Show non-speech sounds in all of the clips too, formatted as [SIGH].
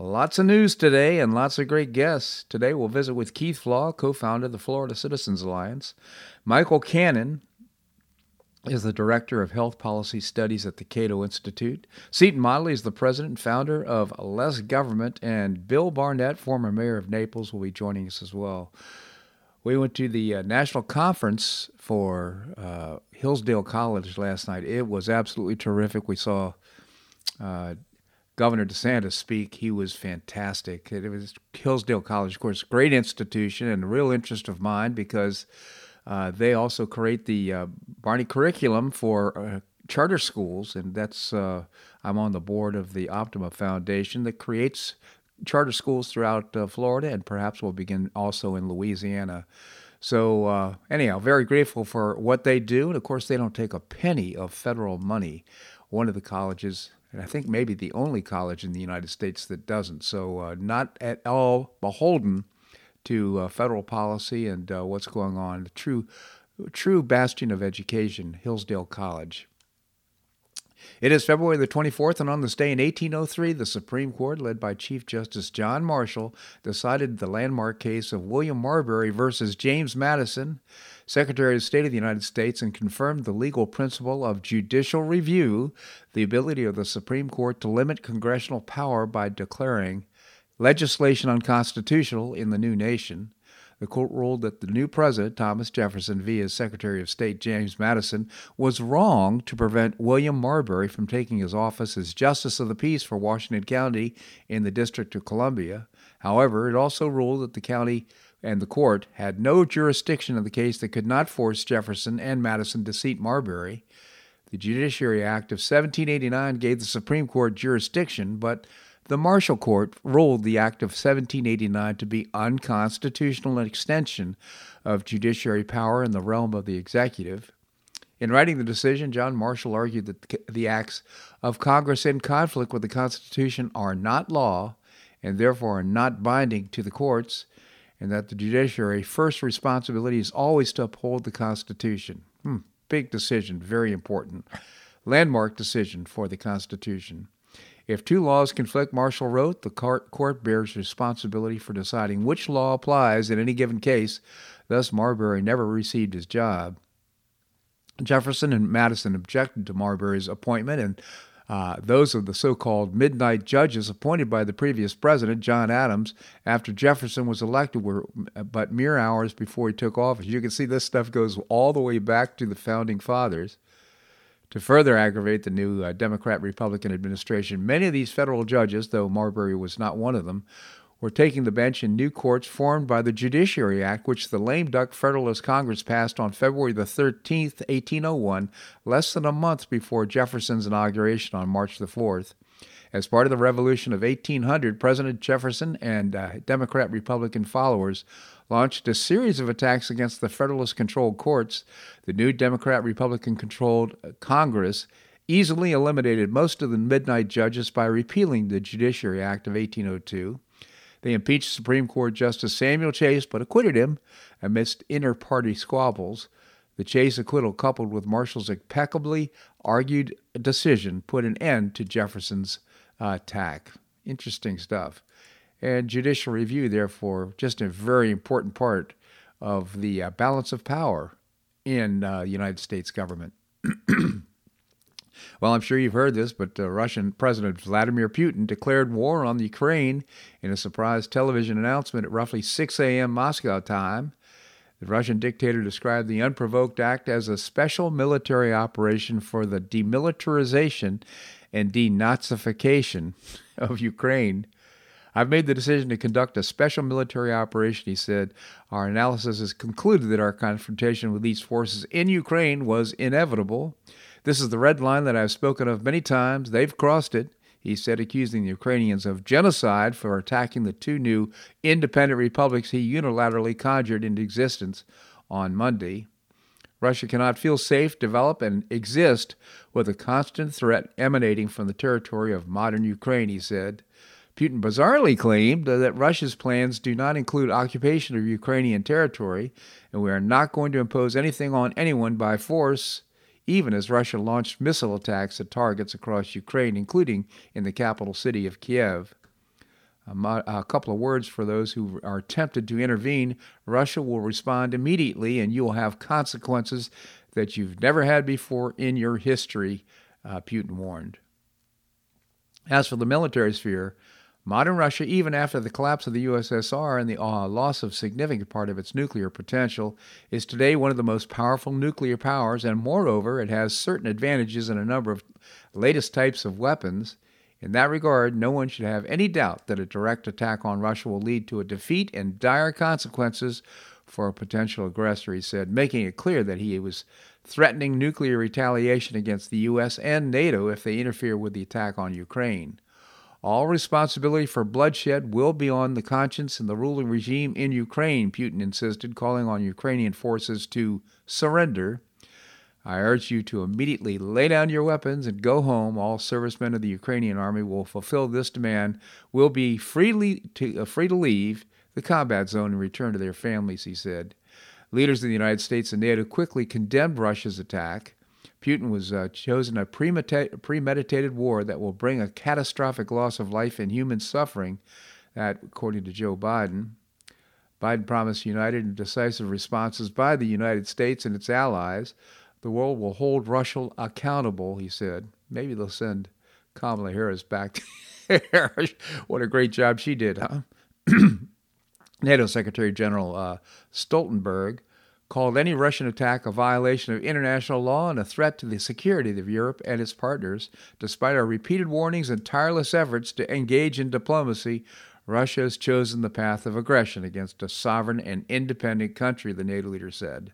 Lots of news today and lots of great guests. Today we'll visit with Keith Flaugh, co founder of the Florida Citizens Alliance. Michael Cannon is the Director of Health Policy Studies at the Cato Institute. Seton Motley is the president and founder of Less Government, and Bill Barnett, former mayor of Naples, will be joining us as well. We went to the uh, national conference for uh, Hillsdale College last night. It was absolutely terrific. We saw uh, Governor DeSantis speak. He was fantastic. It was Hillsdale College, of course, great institution and a real interest of mine because uh, they also create the uh, Barney curriculum for uh, charter schools, and that's uh, I'm on the board of the Optima Foundation that creates charter schools throughout uh, Florida, and perhaps will begin also in Louisiana. So uh, anyhow, very grateful for what they do, and of course, they don't take a penny of federal money. One of the colleges and I think maybe the only college in the United States that doesn't. So, uh, not at all beholden to uh, federal policy and uh, what's going on. The true, true bastion of education, Hillsdale College. It is February the 24th, and on this day in 1803, the Supreme Court, led by Chief Justice John Marshall, decided the landmark case of William Marbury versus James Madison, Secretary of State of the United States, and confirmed the legal principle of judicial review, the ability of the Supreme Court to limit congressional power by declaring legislation unconstitutional in the new nation. The court ruled that the new president, Thomas Jefferson, via Secretary of State James Madison, was wrong to prevent William Marbury from taking his office as Justice of the Peace for Washington County in the District of Columbia. However, it also ruled that the county and the court had no jurisdiction of the case that could not force Jefferson and Madison to seat Marbury. The Judiciary Act of 1789 gave the Supreme Court jurisdiction, but the Marshall Court ruled the Act of 1789 to be unconstitutional, an extension of judiciary power in the realm of the executive. In writing the decision, John Marshall argued that the acts of Congress in conflict with the Constitution are not law and therefore are not binding to the courts, and that the judiciary's first responsibility is always to uphold the Constitution. Hmm, big decision, very important. Landmark decision for the Constitution. If two laws conflict, Marshall wrote, the court bears responsibility for deciding which law applies in any given case. Thus, Marbury never received his job. Jefferson and Madison objected to Marbury's appointment, and uh, those of the so called midnight judges appointed by the previous president, John Adams, after Jefferson was elected, were but mere hours before he took office. You can see this stuff goes all the way back to the founding fathers. To further aggravate the new uh, Democrat Republican administration, many of these federal judges, though Marbury was not one of them, were taking the bench in new courts formed by the Judiciary Act, which the lame duck Federalist Congress passed on February the 13th, 1801, less than a month before Jefferson's inauguration on March the 4th. As part of the Revolution of 1800, President Jefferson and uh, Democrat Republican followers launched a series of attacks against the Federalist controlled courts. The new Democrat Republican controlled Congress easily eliminated most of the midnight judges by repealing the Judiciary Act of 1802. They impeached Supreme Court Justice Samuel Chase but acquitted him amidst inter party squabbles. The Chase acquittal, coupled with Marshall's impeccably argued decision, put an end to Jefferson's uh, attack. Interesting stuff. And judicial review, therefore, just a very important part of the uh, balance of power in uh, the United States government. [CLEARS THROAT] well, I'm sure you've heard this, but uh, Russian President Vladimir Putin declared war on the Ukraine in a surprise television announcement at roughly 6 a.m. Moscow time. The Russian dictator described the unprovoked act as a special military operation for the demilitarization and denazification of Ukraine I've made the decision to conduct a special military operation, he said. Our analysis has concluded that our confrontation with these forces in Ukraine was inevitable. This is the red line that I've spoken of many times. They've crossed it, he said, accusing the Ukrainians of genocide for attacking the two new independent republics he unilaterally conjured into existence on Monday. Russia cannot feel safe, develop, and exist with a constant threat emanating from the territory of modern Ukraine, he said. Putin bizarrely claimed that Russia's plans do not include occupation of Ukrainian territory, and we are not going to impose anything on anyone by force, even as Russia launched missile attacks at targets across Ukraine, including in the capital city of Kiev. A, couple of words for those who are tempted to intervene Russia will respond immediately, and you will have consequences that you've never had before in your history, uh, Putin warned. As for the military sphere, Modern Russia, even after the collapse of the USSR and the uh, loss of significant part of its nuclear potential, is today one of the most powerful nuclear powers, and moreover, it has certain advantages in a number of latest types of weapons. In that regard, no one should have any doubt that a direct attack on Russia will lead to a defeat and dire consequences for a potential aggressor, he said, making it clear that he was threatening nuclear retaliation against the U.S. and NATO if they interfere with the attack on Ukraine. All responsibility for bloodshed will be on the conscience and the ruling regime in Ukraine, Putin insisted, calling on Ukrainian forces to surrender. I urge you to immediately lay down your weapons and go home. All servicemen of the Ukrainian army will fulfill this demand, will be freely to, uh, free to leave the combat zone and return to their families, he said. Leaders of the United States and NATO quickly condemned Russia's attack. Putin was uh, chosen a premeditated war that will bring a catastrophic loss of life and human suffering. That, according to Joe Biden, Biden promised united and decisive responses by the United States and its allies. The world will hold Russia accountable, he said. Maybe they'll send Kamala Harris back [LAUGHS] there. what a great job she did, huh? [CLEARS THROAT] NATO Secretary General uh, Stoltenberg called any Russian attack a violation of international law and a threat to the security of Europe and its partners. Despite our repeated warnings and tireless efforts to engage in diplomacy, Russia has chosen the path of aggression against a sovereign and independent country, the NATO leader said.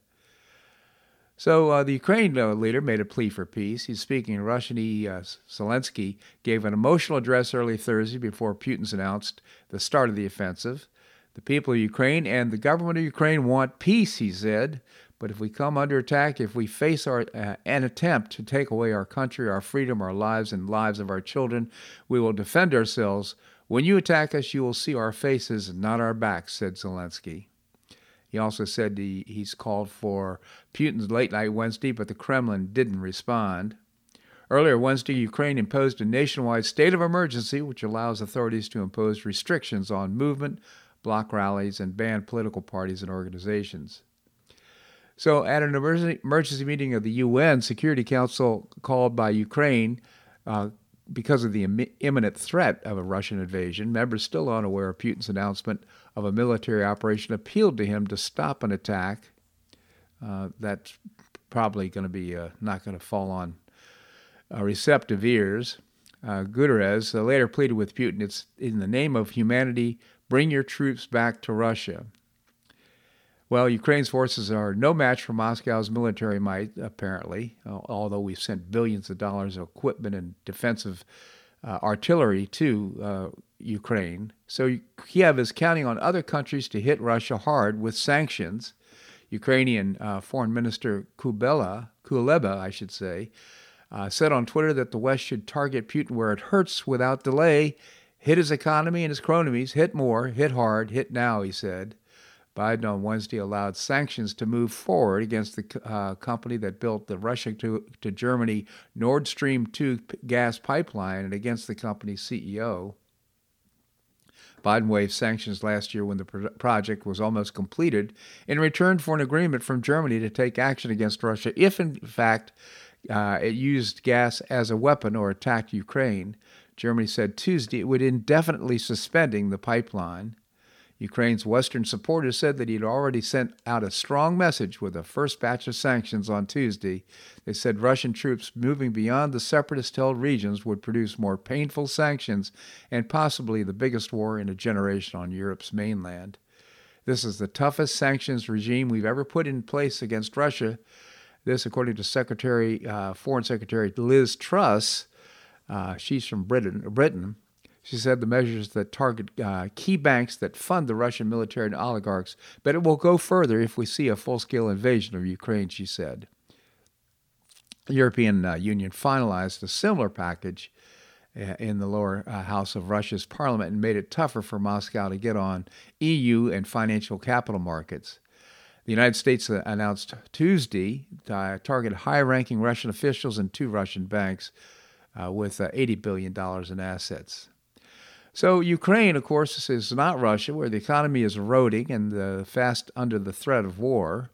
So uh, the Ukraine uh, leader made a plea for peace. He's speaking in Russian. He, uh, Zelensky gave an emotional address early Thursday before Putin's announced the start of the offensive. The people of Ukraine and the government of Ukraine want peace, he said. But if we come under attack, if we face our, uh, an attempt to take away our country, our freedom, our lives, and lives of our children, we will defend ourselves. When you attack us, you will see our faces not our backs, said Zelensky. He also said he, he's called for Putin's late night Wednesday, but the Kremlin didn't respond. Earlier Wednesday, Ukraine imposed a nationwide state of emergency, which allows authorities to impose restrictions on movement, block rallies, and ban political parties and organizations. So, at an emergency meeting of the UN Security Council called by Ukraine uh, because of the Im- imminent threat of a Russian invasion, members still unaware of Putin's announcement of a military operation appealed to him to stop an attack. Uh, that's probably going to be uh, not going to fall on uh, receptive ears. Uh, Guterres later pleaded with Putin, it's in the name of humanity, Bring your troops back to Russia. Well, Ukraine's forces are no match for Moscow's military might, apparently, although we've sent billions of dollars of equipment and defensive uh, artillery to uh, Ukraine. So Kiev is counting on other countries to hit Russia hard with sanctions. Ukrainian uh, Foreign Minister Kubela, Kuleba, I should say, uh, said on Twitter that the West should target Putin where it hurts without delay Hit his economy and his cronies, hit more, hit hard, hit now, he said. Biden on Wednesday allowed sanctions to move forward against the uh, company that built the Russia to, to Germany Nord Stream 2 gas pipeline and against the company's CEO. Biden waived sanctions last year when the pro- project was almost completed in return for an agreement from Germany to take action against Russia if, in fact, uh, it used gas as a weapon or attacked Ukraine. Germany said Tuesday it would indefinitely suspending the pipeline. Ukraine's Western supporters said that he'd already sent out a strong message with the first batch of sanctions on Tuesday. They said Russian troops moving beyond the separatist held regions would produce more painful sanctions and possibly the biggest war in a generation on Europe's mainland. This is the toughest sanctions regime we've ever put in place against Russia. This, according to Secretary, uh, Foreign Secretary Liz Truss. Uh, she's from Britain. Britain. She said the measures that target uh, key banks that fund the Russian military and oligarchs, but it will go further if we see a full scale invasion of Ukraine, she said. The European uh, Union finalized a similar package uh, in the lower uh, house of Russia's parliament and made it tougher for Moscow to get on EU and financial capital markets. The United States uh, announced Tuesday to target high ranking Russian officials and two Russian banks uh, with uh, $80 billion in assets. So, Ukraine, of course, is not Russia, where the economy is eroding and uh, fast under the threat of war.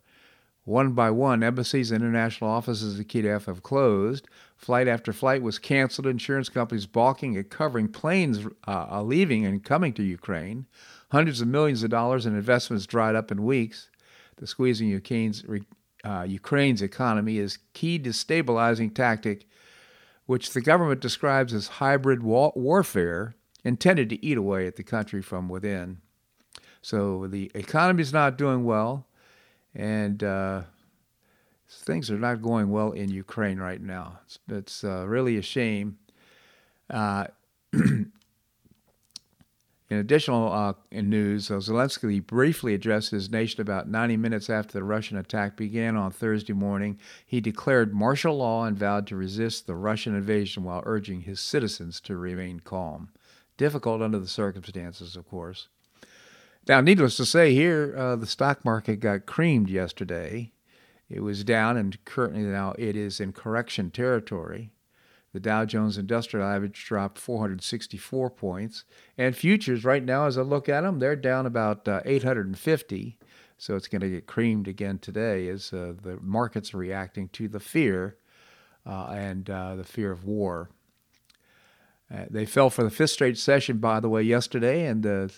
One by one, embassies and international offices in Kiev have closed. Flight after flight was canceled. Insurance companies balking at covering planes uh, leaving and coming to Ukraine. Hundreds of millions of dollars in investments dried up in weeks. The squeezing Ukraine's, uh, Ukraine's economy is key destabilizing tactic, which the government describes as hybrid wa- warfare intended to eat away at the country from within. So the economy is not doing well, and uh, things are not going well in Ukraine right now. It's, it's uh, really a shame. Uh, [CLEARS THROAT] in additional uh, in news, uh, Zelensky briefly addressed his nation about 90 minutes after the Russian attack began on Thursday morning. He declared martial law and vowed to resist the Russian invasion while urging his citizens to remain calm difficult under the circumstances, of course. Now, needless to say, here uh, the stock market got creamed yesterday. It was down, and currently now it is in correction territory. The Dow Jones Industrial Average dropped 464 points, and futures right now, as I look at them, they're down about uh, 850. So it's going to get creamed again today as uh, the markets are reacting to the fear uh, and uh, the fear of war. Uh, they fell for the fifth straight session, by the way, yesterday, and the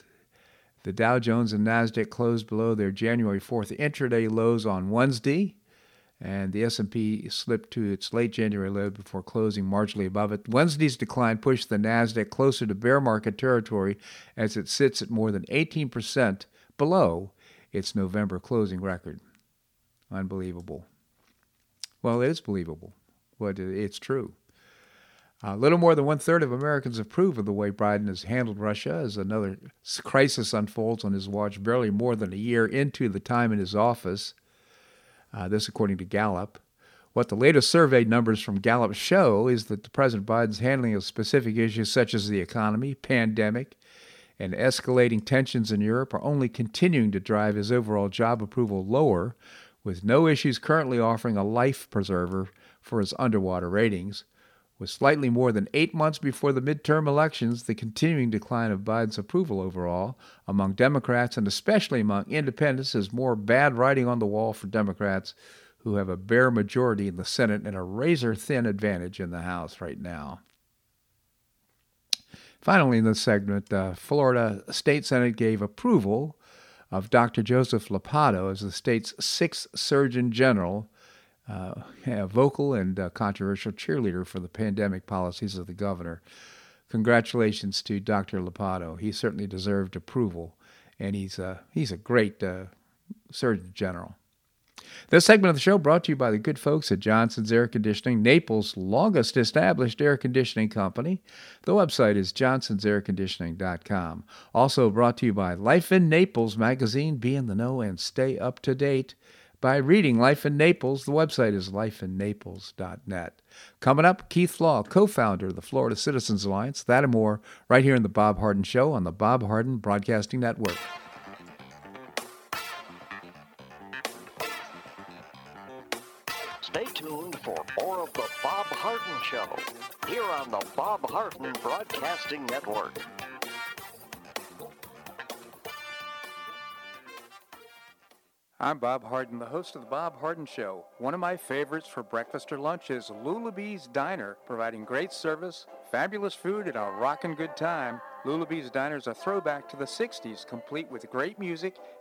the Dow Jones and Nasdaq closed below their January 4th intraday lows on Wednesday, and the S&P slipped to its late January low before closing marginally above it. Wednesday's decline pushed the Nasdaq closer to bear market territory as it sits at more than 18% below its November closing record. Unbelievable. Well, it is believable, but it's true. A little more than one third of Americans approve of the way Biden has handled Russia as another crisis unfolds on his watch, barely more than a year into the time in his office. Uh, this, according to Gallup. What the latest survey numbers from Gallup show is that the President Biden's handling of specific issues such as the economy, pandemic, and escalating tensions in Europe are only continuing to drive his overall job approval lower, with no issues currently offering a life preserver for his underwater ratings. With slightly more than eight months before the midterm elections, the continuing decline of Biden's approval overall among Democrats and especially among independents is more bad writing on the wall for Democrats who have a bare majority in the Senate and a razor thin advantage in the House right now. Finally, in this segment, uh, Florida State Senate gave approval of Dr. Joseph Ladapo as the state's sixth Surgeon General a vocal and uh, controversial cheerleader for the pandemic policies of the governor. Congratulations to Dr. Ladapo. He certainly deserved approval, and he's a, he's a great uh, Surgeon General. This segment of the show brought to you by the good folks at Johnson's Air Conditioning, Naples' longest established air conditioning company. The website is johnsonsairconditioning.com. Also brought to you by Life in Naples magazine. Be in the know and stay up to date by reading Life in Naples. The website is lifeinnaples.net. Coming up, Keith Flaugh, co founder of the Florida Citizens Alliance. That and more right here in The Bob Harden Show on the Bob Harden Broadcasting Network. Stay tuned for more of The Bob Harden Show here on the Bob Harden Broadcasting Network. I'm Bob Harden, the host of The Bob Harden Show. One of my favorites for breakfast or lunch is Lulabee's Diner, providing great service, fabulous food, and a rockin' good time. Lulabee's Diner is a throwback to the 60s, complete with great music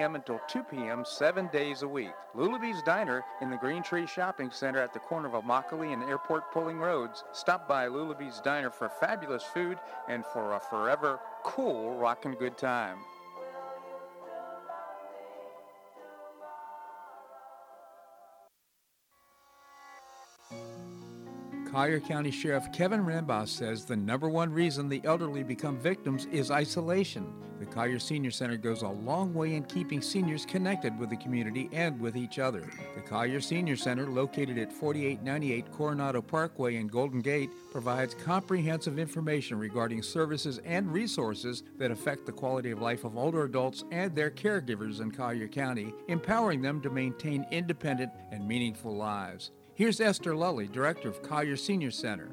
until 2 p.m. seven days a week. Lulabee's Diner in the Green Tree Shopping Center at the corner of Immokalee and Airport Pulling Roads. Stop by Lulabee's Diner for fabulous food and for a forever cool rockin' good time. Collier County Sheriff Kevin Rambosk says the number one reason the elderly become victims is isolation. The Collier Senior Center goes a long way in keeping seniors connected with the community and with each other. The Collier Senior Center, located at 4898 Coronado Parkway in Golden Gate, provides comprehensive information regarding services and resources that affect the quality of life of older adults and their caregivers in Collier County, empowering them to maintain independent and meaningful lives. Here's Esther Lully, Director of Collier Senior Center.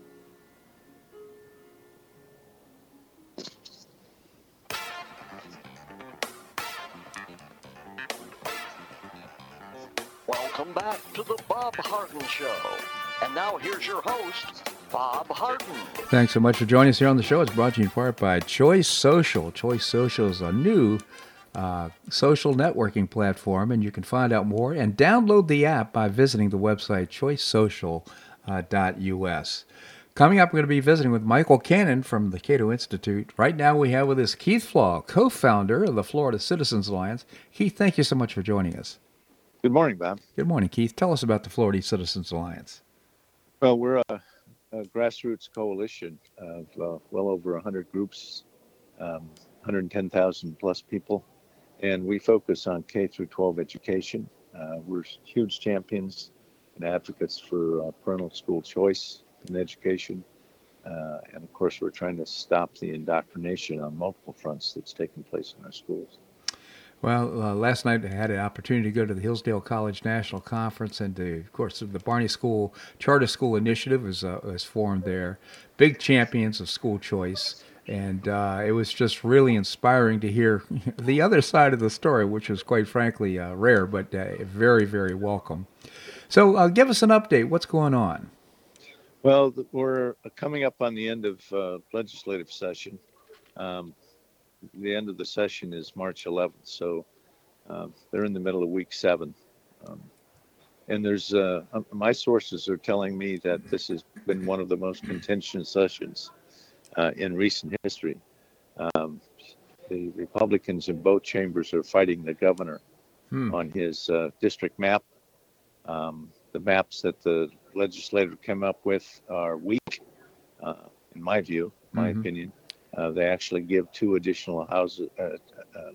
Welcome back to the Bob Harden Show. And now here's your host, Bob Harden. Thanks so much for joining us here on the show. It's brought to you in part by Choice Social. Choice Social is a new uh, social networking platform, and you can find out more and download the app by visiting the website choicesocial.us. Coming up, we're going to be visiting with Michael Cannon from the Cato Institute. Right now, we have with us Keith Flaugh, co founder of the Florida Citizens Alliance. Keith, thank you so much for joining us. Good morning, Bob. Good morning, Keith. Tell us about the Florida Citizens Alliance. Well, we're a, a grassroots coalition of uh, well over 100 groups, um, 110,000 plus people, and we focus on K through 12 education. Uh, we're huge champions and advocates for uh, parental school choice in education. Uh, and of course, we're trying to stop the indoctrination on multiple fronts that's taking place in our schools. Well, uh, last night I had an opportunity to go to the Hillsdale College National Conference, and the, of course, the Barney School Charter School Initiative was, uh, was formed there. Big champions of school choice, and uh, it was just really inspiring to hear [LAUGHS] the other side of the story, which was quite frankly uh, rare, but uh, very, very welcome. So, uh, give us an update. What's going on? Well, we're coming up on the end of legislative session. Um, the end of the session is March 11th, so uh, they're in the middle of week seven. Um, and there's uh, um, my sources are telling me that this has been one of the most contentious sessions uh, in recent history. Um, the Republicans in both chambers are fighting the governor hmm. on his uh, district map. Um, the maps that the legislature came up with are weak, uh, in my view, my mm-hmm. opinion. Uh, they actually give two additional houses, uh, uh,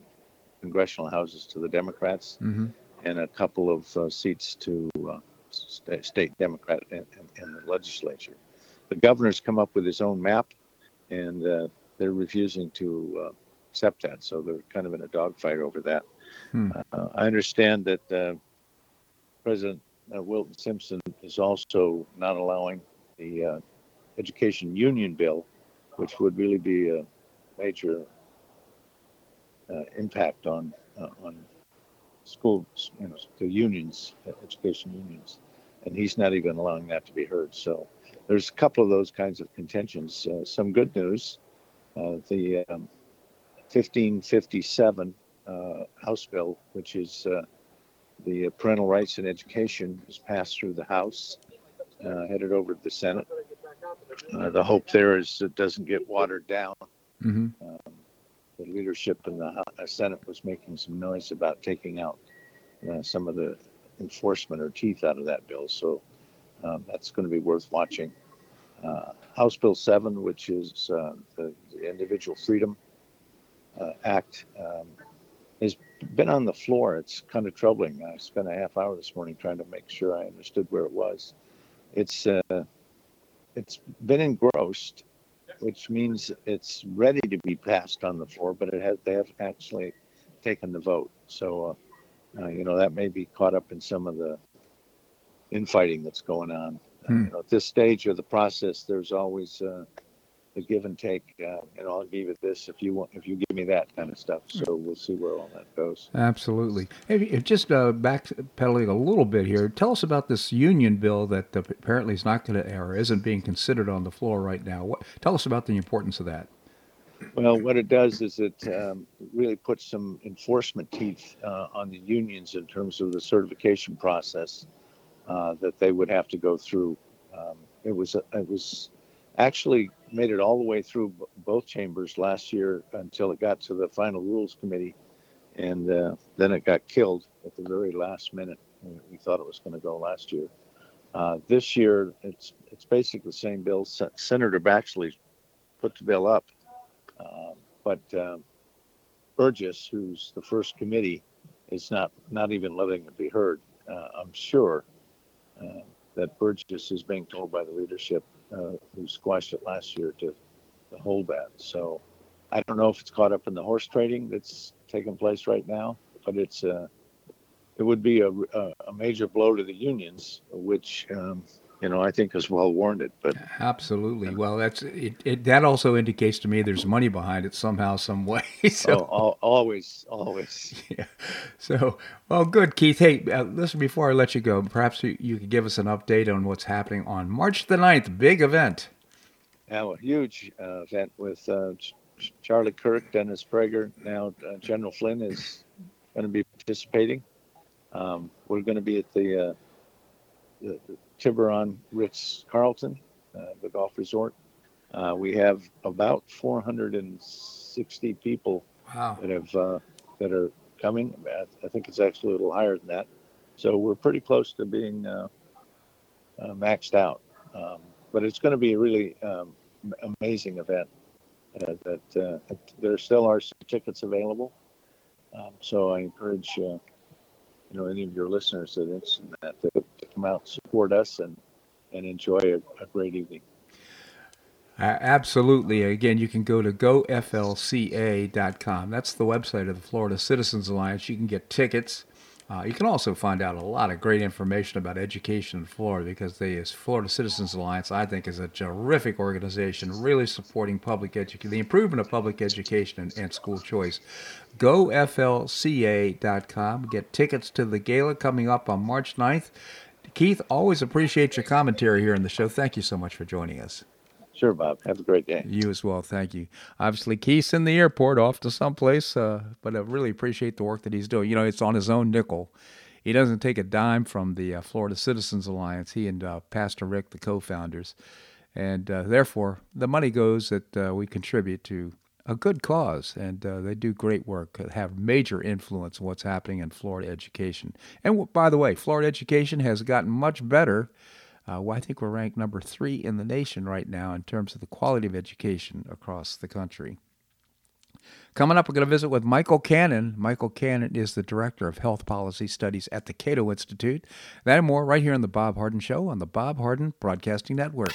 congressional houses to the Democrats, mm-hmm. and a couple of uh, seats to uh, st- state Democrat in, in, in, the legislature. The governor's come up with his own map, and uh, they're refusing to accept that. So they're kind of in a dogfight over that. Hmm. I understand that President Wilton Simpson is also not allowing the education union bill which would really be a major uh, impact on uh, on schools, you know, the unions, education unions, and he's not even allowing that to be heard. So there's a couple of those kinds of contentions. Uh, some good news: uh, the um, 1557 uh, House bill, which is uh, the parental rights in education, is passed through the House, headed over to the Senate. Uh, the hope there is it doesn't get watered down. Mm-hmm. Um, the leadership in the uh, Senate was making some noise about taking out uh, some of the enforcement or teeth out of that bill. So um, that's going to be worth watching. Uh, House Bill 7, which is uh, the, the, Individual Freedom uh, Act, um, has been on the floor. It's kind of troubling. I spent a half hour this morning trying to make sure I understood where it was. It's uh, it's been engrossed, which means it's ready to be passed on the floor, but it has they have actually taken the vote. So, uh, uh, you know, that may be caught up in some of the infighting that's going on. Hmm. You know, at this stage of the process, there's always uh, the give and take. Uh, and I'll give you this if you want, if you give me that kind of stuff. So we'll see where all that goes. Absolutely. Hey, just uh, backpedaling a little bit here, tell us about this union bill that apparently is not going to or isn't being considered on the floor right now. What, tell us about the importance of that. Well, what it does is it um, really puts some enforcement teeth uh, on the unions in terms of the certification process uh, that they would have to go through. Um, it was it was actually made it all the way through b- both chambers last year until it got to the final rules committee, and uh, then it got killed at the very last minute. We thought it was going to go last year. Uh, this year, it's it's basically the same bill. S- Senator Baxley put the bill up, uh, but uh, Burgess, who's the first committee, is not not even letting it be heard. Uh, I'm sure uh, that Burgess is being told by the leadership who squashed it last year to, hold that. So I don't know if it's caught up in the horse trading that's taking place right now, but it's uh, it would be a, a, a major blow to the unions, which um, you know I think is well warranted. But absolutely, well, that's it, it, That also indicates to me there's money behind it somehow, some way. [LAUGHS] so oh, always, always. [LAUGHS] Yeah. So well, good, Keith. Hey, uh, listen. Before I let you go, perhaps you, you could give us an update on what's happening on March the 9th, big event. Yeah, a huge uh, event with uh, Charlie Kirk, Dennis Prager. Now uh, General Flynn is going to be participating. Um, we're going to be at the, uh, the, the Tiburon Ritz Carlton, uh, the golf resort. Uh, we have about 460 people wow. that have uh, that are coming. I think it's actually a little higher than that. So we're pretty close to being uh, uh, maxed out. Um, but it's going to be a really um, amazing event. Uh, that there still are tickets available. Um, so I encourage you know any of your listeners that are interested in that to come out and support us and and enjoy a, a great evening. Uh, absolutely. Again, you can go to goflca.com. That's the website of the Florida Citizens Alliance. You can get tickets. Uh, you can also find out a lot of great information about education in Florida because the Florida Citizens Alliance, I think, is a terrific organization, really supporting public education, the improvement of public education and, and school choice. GoFLCA.com. Get tickets to the gala coming up on March 9th. Keith, always appreciate your commentary here on the show. Thank you so much for joining us. Sure, Bob. Have a great day. You as well. Thank you. Obviously, Keith's in the airport off to someplace, uh, but I really appreciate the work that he's doing. You know, it's on his own nickel. He doesn't take a dime from the uh, Florida Citizens Alliance, he and uh, Pastor Rick, the co founders. And uh, therefore, the money goes that uh, we contribute to a good cause, and uh, they do great work, have major influence on what's happening in Florida education. And by the way, Florida education has gotten much better uh, well, I think we're ranked number three in the nation right now in terms of the quality of education across the country. Coming up, we're going to visit with Michael Cannon. Michael Cannon is the Director of Health Policy Studies at the Cato Institute. That and more right here on The Bob Harden Show on the Bob Harden Broadcasting Network.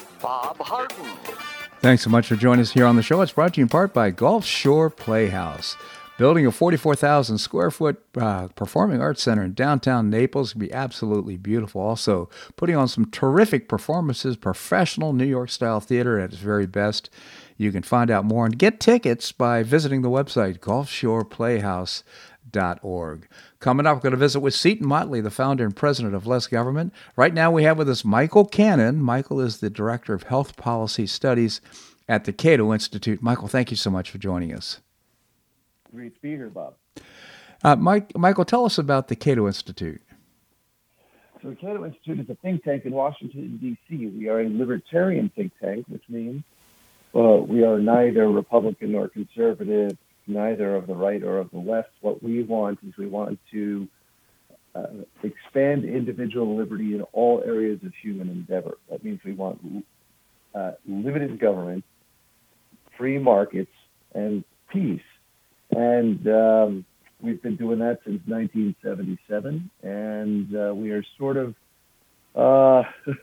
Bob Harden. Thanks so much for joining us here on the show. It's brought to you in part by Gulf Shore Playhouse. Building a 44,000 square foot uh, performing arts center in downtown Naples can be absolutely beautiful. Also, putting on some terrific performances, professional New York style theater at its very best. You can find out more and get tickets by visiting the website gulfshoreplayhouse.org. Coming up, we're going to visit with Seton Motley, the founder and president of Less Government. Right now, we have with us Michael Cannon. Michael is the director of health policy studies at the Cato Institute. Michael, thank you so much for joining us. Great to be here, Bob. Uh, Mike, Michael, tell us about the Cato Institute. So, the Cato Institute is a think tank in Washington, D.C. We are a libertarian think tank, which means uh, we are neither Republican nor conservative neither of the right or of the left. What we want is we want to uh, expand individual liberty in all areas of human endeavor. That means we want uh, limited government, free markets, and peace. And um, we've been doing that since 1977, and uh, we are sort of uh, [LAUGHS]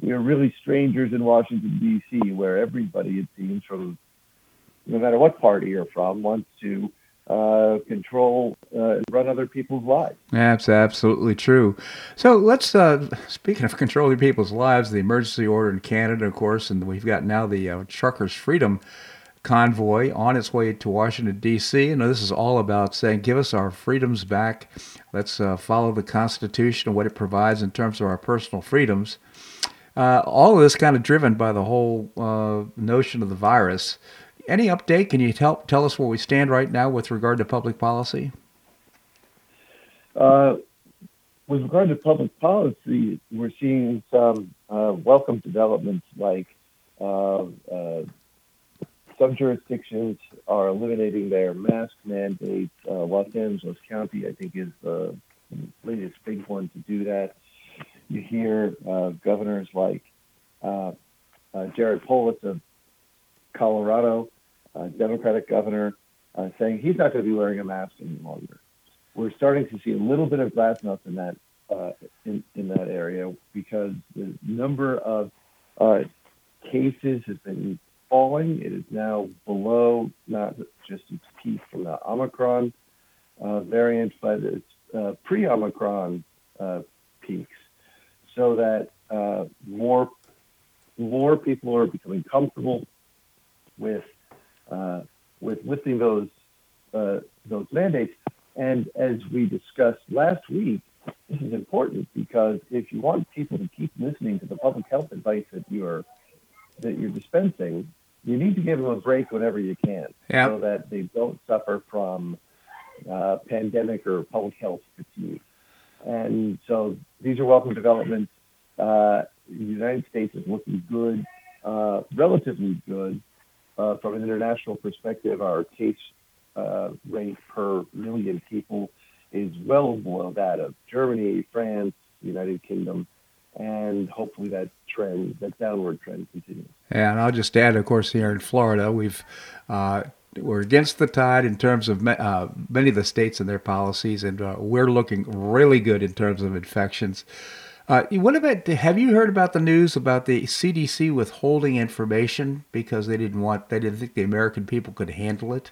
we are really strangers in Washington D.C., where everybody, it seems, from no matter what party you're from, wants to uh, control uh, and run other people's lives. That's absolutely true. So let's, uh, speaking of [LAUGHS] controlling people's lives, the emergency order in Canada, of course, and we've got now the uh, Truckers' Freedom Convoy on its way to Washington, D.C. And this is all about saying, give us our freedoms back. Let's uh, follow the Constitution and what it provides in terms of our personal freedoms. Uh, all of this kind of driven by the whole notion of the virus any update? Can you help tell us where we stand right now with regard to public policy? Uh, with regard to public policy, we're seeing some uh, welcome developments like uh, uh some jurisdictions are eliminating their mask mandates. Uh, Los Angeles County, I think, is the latest big one to do that. You hear uh, governors like Jared Polis of Colorado uh, Democratic governor uh, saying he's not going to be wearing a mask any longer. We're starting to see a little bit of glassness in that uh, in, in that area because the number of uh, cases has been falling. It is now below not just its peak from the Omicron uh, variant, but its uh, pre-Omicron uh, peaks, so that uh, more more people are becoming comfortable with uh, with lifting those uh, those mandates. And as we discussed last week, this is important because if you want people to keep listening to the public health advice that you're that you're dispensing, you need to give them a break whenever you can, yep. so that they don't suffer from uh, pandemic or public health fatigue. And so these are welcome developments. Uh, the United States is looking good, uh, relatively good uh, from an international perspective. Our case uh, rate per million people is well below that of Germany, France, United Kingdom, and hopefully that trend, that downward trend continues. And I'll just add, of course, here in Florida, we've uh, we're against the tide in terms of uh, many of the states and their policies, and uh, we're looking really good in terms of infections. Uh, what about? Have you heard about the news about the CDC withholding information because they didn't want, they didn't think the American people could handle it?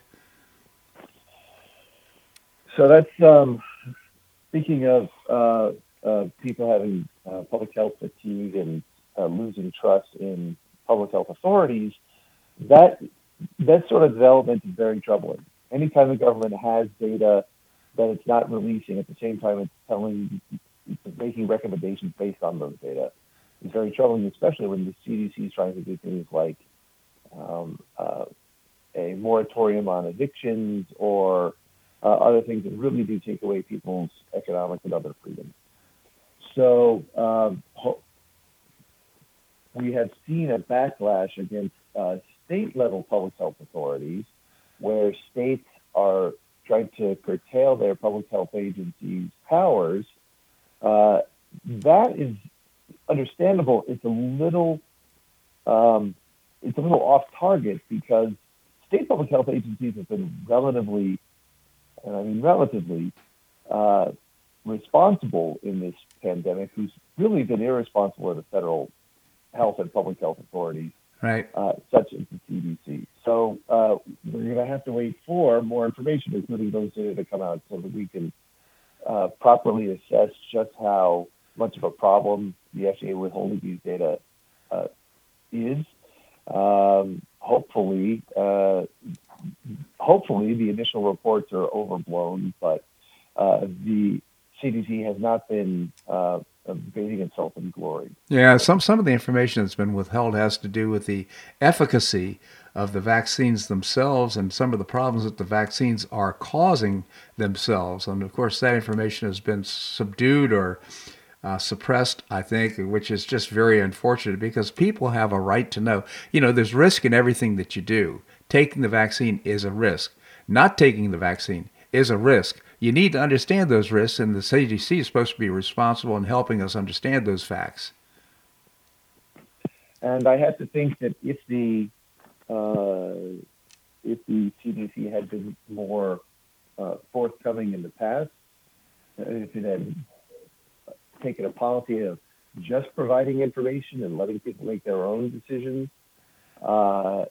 So that's um, speaking of uh, uh, people having uh, public health fatigue and uh, losing trust in public health authorities. That that sort of development is very troubling. Anytime the government has data that it's not releasing, at the same time it's telling, making recommendations based on those data, is very troubling, especially when the CDC is trying to do things like um, uh, a moratorium on evictions or uh, other things that really do take away people's economic and other freedoms. So um, we have seen a backlash against uh, state level public health authorities where states are trying to curtail their public health agencies' powers. Uh, that is understandable. It's a little um, it's a little off target because state public health agencies have been relatively, and I mean relatively, uh, responsible in this pandemic. Who's really been irresponsible are the federal health and public health authorities right? Uh, such as the CDC. So uh, we're going to have to wait for more information, including those data to come out, so that we can uh, properly assess just how much of a problem the FDA withholding these data uh, is. Um, hopefully, uh, hopefully the initial reports are overblown, but uh, the CDC has not been of bathing itself in glory. Yeah, some some of the information that's been withheld has to do with the efficacy of the vaccines themselves and some of the problems that the vaccines are causing themselves. And of course, that information has been subdued or uh, suppressed, I think, which is just very unfortunate because people have a right to know. You know, there's risk in everything that you do. Taking the vaccine is a risk. Not taking the vaccine is a risk you need to understand those risks, and the CDC is supposed to be responsible in helping us understand those facts. And I have to think that if the if the CDC had been more uh, forthcoming in the past, uh, if it had taken a policy of just providing information and letting people make their own decisions, uh,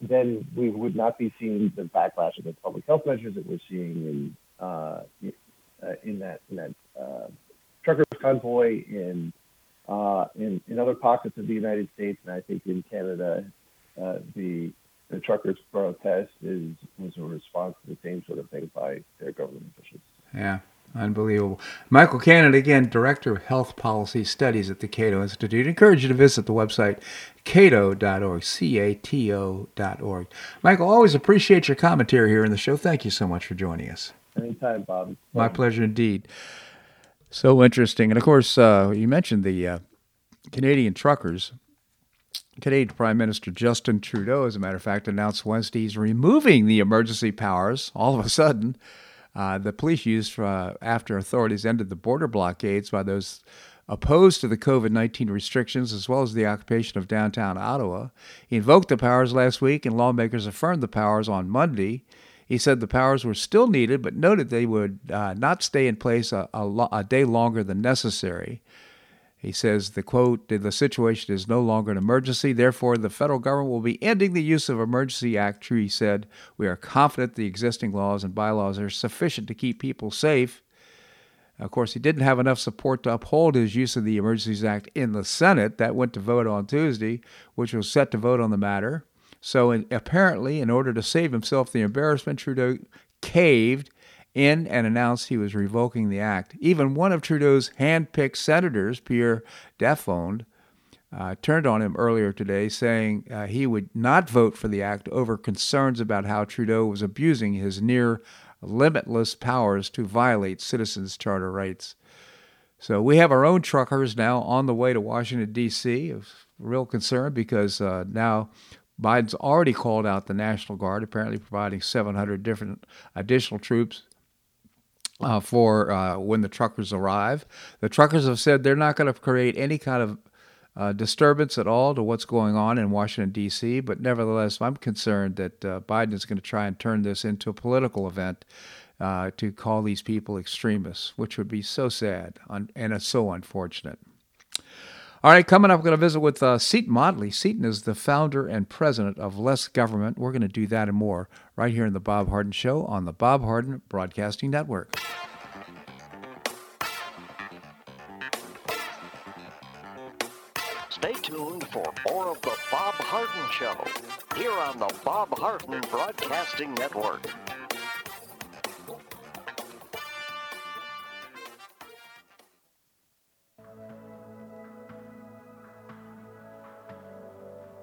then we would not be seeing the backlash against public health measures that we're seeing in uh, uh, in that in that uh, truckers convoy in in in other pockets of the United States, and I think in Canada, the the truckers protest is was a response to the same sort of thing by their government officials. Yeah. Unbelievable. Michael Cannon, again, Director of Health Policy Studies at the Cato Institute. I encourage you to visit the website cato.org, C-A-T-O.org. Michael, always appreciate your commentary here in the show. Thank you so much for joining us. Anytime, Bob. My pleasure indeed. So interesting. And of course, uh, you mentioned the uh, Canadian truckers. Canadian Prime Minister Justin Trudeau, as a matter of fact, announced Wednesday he's removing the emergency powers all of a sudden uh, the police used uh, after authorities ended the border blockades by those opposed to the COVID 19 restrictions as well as the occupation of downtown Ottawa. He invoked the powers last week, and lawmakers affirmed the powers on Monday. He said the powers were still needed, but noted they would uh, not stay in place a, a, lo- a, day longer than necessary. He says the quote, the situation is no longer an emergency. Therefore, the federal government will be ending the use of Emergency Act. True, he said, we are confident the existing laws and bylaws are sufficient to keep people safe. Of course, he didn't have enough support to uphold his use of the Emergencies Act in the Senate. That went to vote on Tuesday, which was set to vote on the matter. So in, apparently, in order to save himself the embarrassment, Trudeau caved in and announced he was revoking the act. Even one of Trudeau's hand-picked senators, Pierre Dalphond, uh, turned on him earlier today, saying uh, he would not vote for the act over concerns about how Trudeau was abusing his near limitless powers to violate citizens' charter rights. So we have our own truckers now on the way to Washington, D.C. Real concern because uh, now Biden's already called out the National Guard, apparently providing 700 different additional troops uh, for uh, when the truckers arrive. The truckers have said they're not going to create any kind of uh, disturbance at all to what's going on in Washington, D.C., but nevertheless, I'm concerned that uh, Biden is going to try and turn this into a political event uh, to call these people extremists, which would be so sad and so unfortunate. All right, coming up, we're going to visit with uh, Seton Motley. Seton is the founder and president of Less Government. We're going to do that and more right here in the Bob Harden Show on the Bob Harden Broadcasting Network. Stay tuned for more of the Bob Harden Show here on the Bob Harden Broadcasting Network.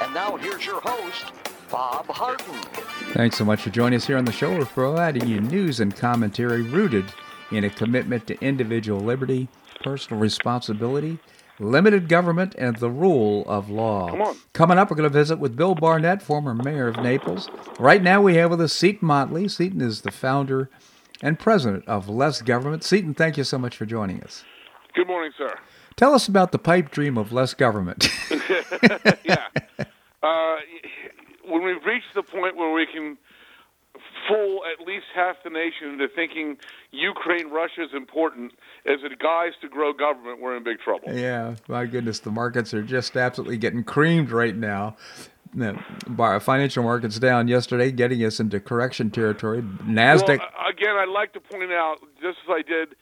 And now here's your host, Bob Harden. Thanks so much for joining us here on the show. We're providing you news and commentary rooted in a commitment to individual liberty, personal responsibility, limited government, and the rule of law. Come on. Coming up, we're going to visit with Bill Barnett, former mayor of Naples. Right now, we have with us Seton Motley. Seton is the founder and president of Less Government. Seton, thank you so much for joining us. Good morning, sir. Tell us about the pipe dream of less government. [LAUGHS] [LAUGHS] yeah. Uh, when we've reached the point where we can fool at least half the nation into thinking Ukraine, Russia is important as a guise to grow government, we're in big trouble. Yeah, my goodness, the markets are just absolutely getting creamed right now. The financial markets down yesterday, getting us into correction territory. Nasdaq. Well, again, I'd like to point out, just as I did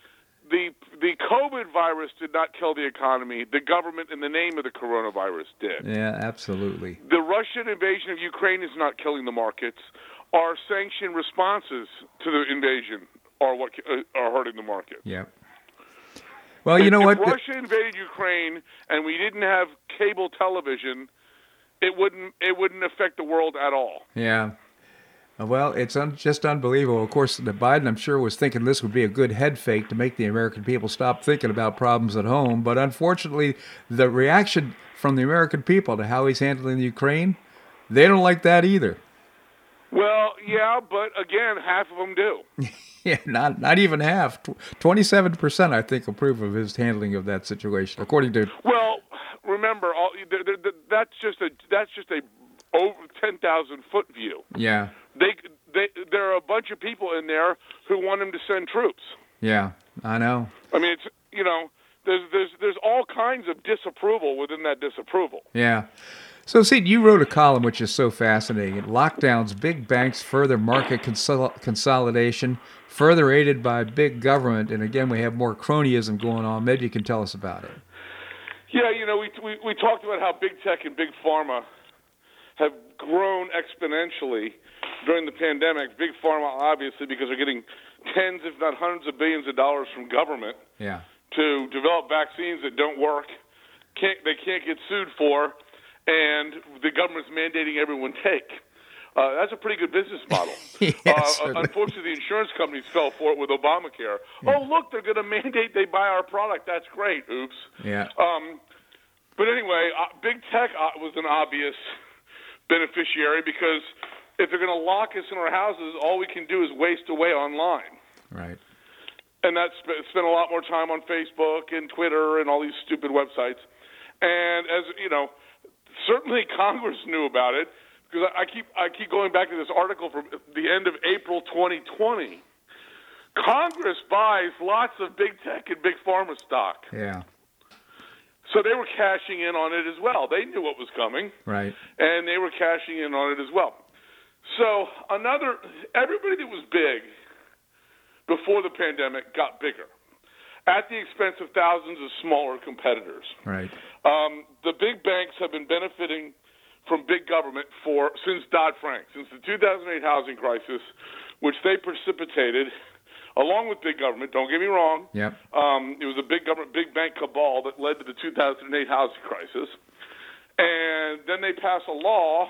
the the COVID virus did not kill the economy. The government, in the name of the coronavirus, did. Yeah, absolutely. The Russian invasion of Ukraine is not killing the markets. Our sanctioned responses to the invasion are what uh, are hurting the market. Yeah. Well, you know if what? Russia invaded Ukraine and we didn't have cable television, it wouldn't it wouldn't affect the world at all. Yeah. Uh, well, it's un- just unbelievable. Of course, the Biden, I'm sure, was thinking this would be a good head fake to make the American people stop thinking about problems at home. But unfortunately, the reaction from the American people to how he's handling the Ukraine, they don't like that either. Well, yeah, but again, half of them do. [LAUGHS] yeah, not not even half. Twenty-seven percent, I think, approve of his handling of that situation, according to. Well, remember, all, that's just a that's just a over ten thousand foot view. Yeah. They they there are a bunch of people in there who want him to send troops. Yeah, I know. I mean, it's you know, there's there's there's all kinds of disapproval within that disapproval. Yeah. So, see, you wrote a column which is so fascinating. Lockdowns, big banks, further market consol- consolidation, further aided by big government. And again, we have more cronyism going on. Maybe you can tell us about it. Yeah, you know, we, we, we talked about how big tech and big pharma grown exponentially during the pandemic. Big pharma, obviously, because they're getting tens, if not hundreds of billions of dollars from government yeah. to develop vaccines that don't work, can't, they can't get sued for, and the government's mandating everyone [LAUGHS] take. Uh, that's a pretty good business model. [LAUGHS] yes, uh, unfortunately, the insurance companies fell for it with Obamacare. Yeah. Oh, look, they're going to mandate they buy our product. That's great. Oops. Yeah. Um, but anyway, uh, big tech uh, was an obvious beneficiary because if they're going to lock us in our houses, all we can do is waste away online. Right. And that's spent a lot more time on Facebook and Twitter and all these stupid websites. And as you know, certainly [LAUGHS] Congress knew about it because I keep I keep going back to this article from the end of April 2020. Congress buys lots of big tech and big pharma stock. Yeah. So they were cashing in on it as well. They knew what was coming. Right. And they were cashing in on it as well. So another everybody that was big before the pandemic got bigger at the expense of thousands of smaller competitors. Right. Um, the big banks have been benefiting from big government for since Dodd Frank, since the 2008 housing crisis, which they precipitated along with big government. Don't get me wrong. Yep. Um, it was a big government, big bank cabal that led to the 2008 housing crisis, and then they passed a law,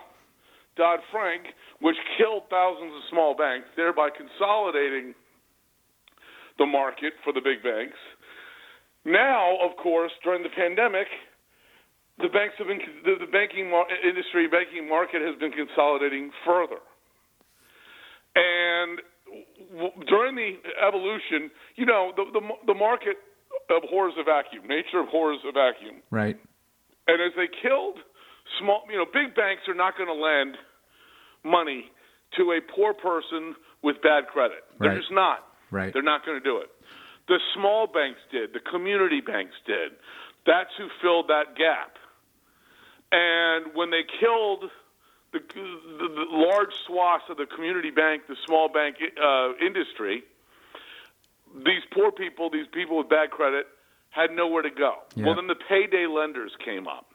Dodd Frank, which killed thousands of small banks, thereby consolidating the market for the big banks. Now, of course, during the pandemic, the banks have been the, the banking mar- industry, banking market has been consolidating further. And during the evolution, you know, the, the the market abhors a vacuum. Nature abhors a vacuum. Right. And as they killed small, you know, big banks are not going to lend money to a poor person with bad credit. They're Right. just not. Right. They're not going to do it. The small banks did. The community banks did. That's who filled that gap. And when they killed the, the, the large swaths of the community bank, the small bank uh, industry, these poor people, these people with bad credit, had nowhere to go. Yeah. Well, then the payday lenders came up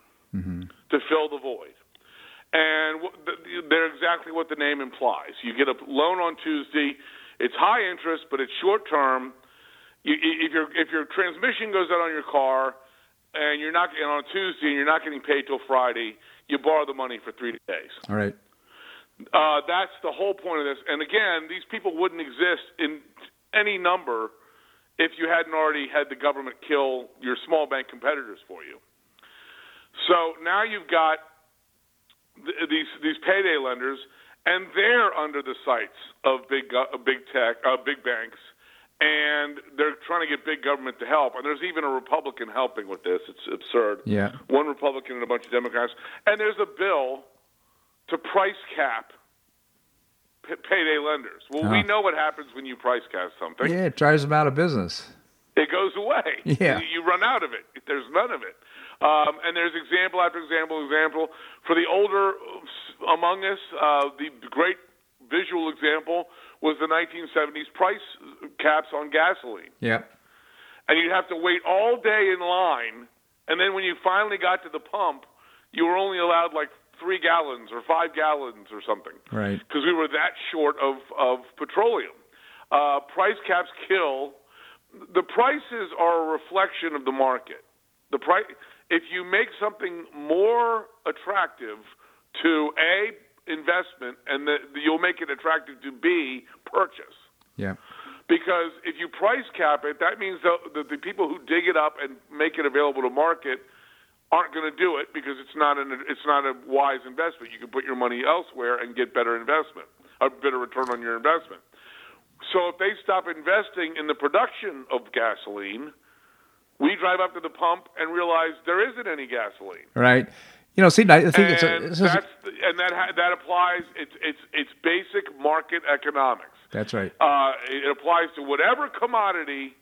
to fill the void. And they're exactly what the name implies. You get a loan on Tuesday. It's high interest, but it's short term. You, if your if your transmission goes out on your car, and you're not and on Tuesday and you're not getting paid till Friday, you borrow the money for three days. All right. Uh, that's the whole point of this. And again, these people wouldn't exist in any number if you hadn't already had the government kill your small bank competitors for you. So now you've got th- these these payday lenders, and they're under the sights of big uh, big tech, uh, big banks, and they're trying to get big government to help. And there's even a Republican helping with this. It's absurd. Yeah. One Republican and a bunch of Democrats, and there's a bill to price cap p- payday lenders. Well, we Huh. know what happens when you price cap something. Yeah, it drives them out of business. It goes away. [LAUGHS] Yeah. You, you run out of it. There's none of it. Um, and there's example after example, example. For the older uh, among us, uh, the great visual example was the 1970s price caps on gasoline. Yep. And you'd have to wait all day in line. And then when you finally got to the pump, you were only allowed like three gallons or five gallons or something Right. because we were that short of, of petroleum. Uh, price caps kill. The prices are a reflection of the market. The price, if you make something more attractive to a investment, and the, you'll make it attractive to be purchase. Yeah. Because if you price cap it, that means the, the, the people who dig it up and make it available to market aren't going to do it because it's not an it's not a wise investment. You can put your money elsewhere and get better investment, a better return on your investment. So if they stop investing in the production of gasoline, we drive up to the pump and realize there isn't any gasoline. Right. You know, see, I think and it's a, is, the, and that ha- that applies. It's it's it's basic market economics. that's right. Uh, it applies to whatever commodity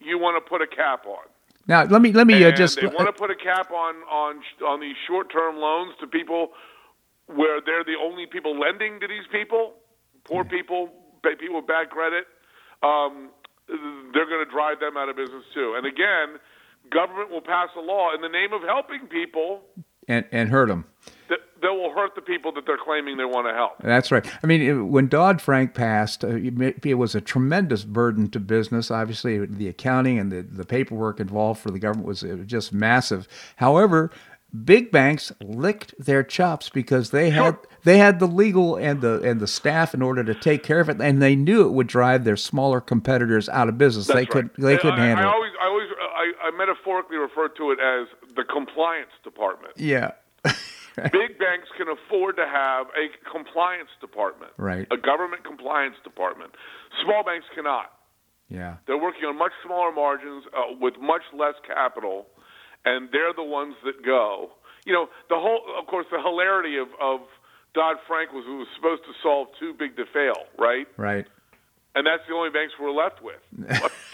you want to put a cap on. Now let me let me uh, just they want to put a cap on on on these short-term loans to people where they're the only people lending to these people, poor people, people with bad credit. Um, they're going to drive them out of business too. And again, government will pass a law in the name of helping people and and hurt them. that, that will hurt the people that they're claiming they want to help. That's right. I mean, when Dodd Frank passed, uh, it was a tremendous burden to business. Obviously, the accounting and the, the paperwork involved for the government was uh, just massive. However, big banks licked their chops because they had they had the legal and the and the staff in order to take care of it, and they knew it would drive their smaller competitors out of business. That's they could right. they couldn't I, handle I it. always, I always, I, I metaphorically refer to it as the compliance department. Yeah. [LAUGHS] Big banks can afford to have a compliance department, Right. A government compliance department. Small banks cannot. Yeah. They're working on much smaller margins uh, with much less capital, and they're the ones that go. You know, the whole, of course, the hilarity of, of Dodd Frank was it was supposed to solve too big to fail, right? Right. And that's the only banks we're left with [LAUGHS]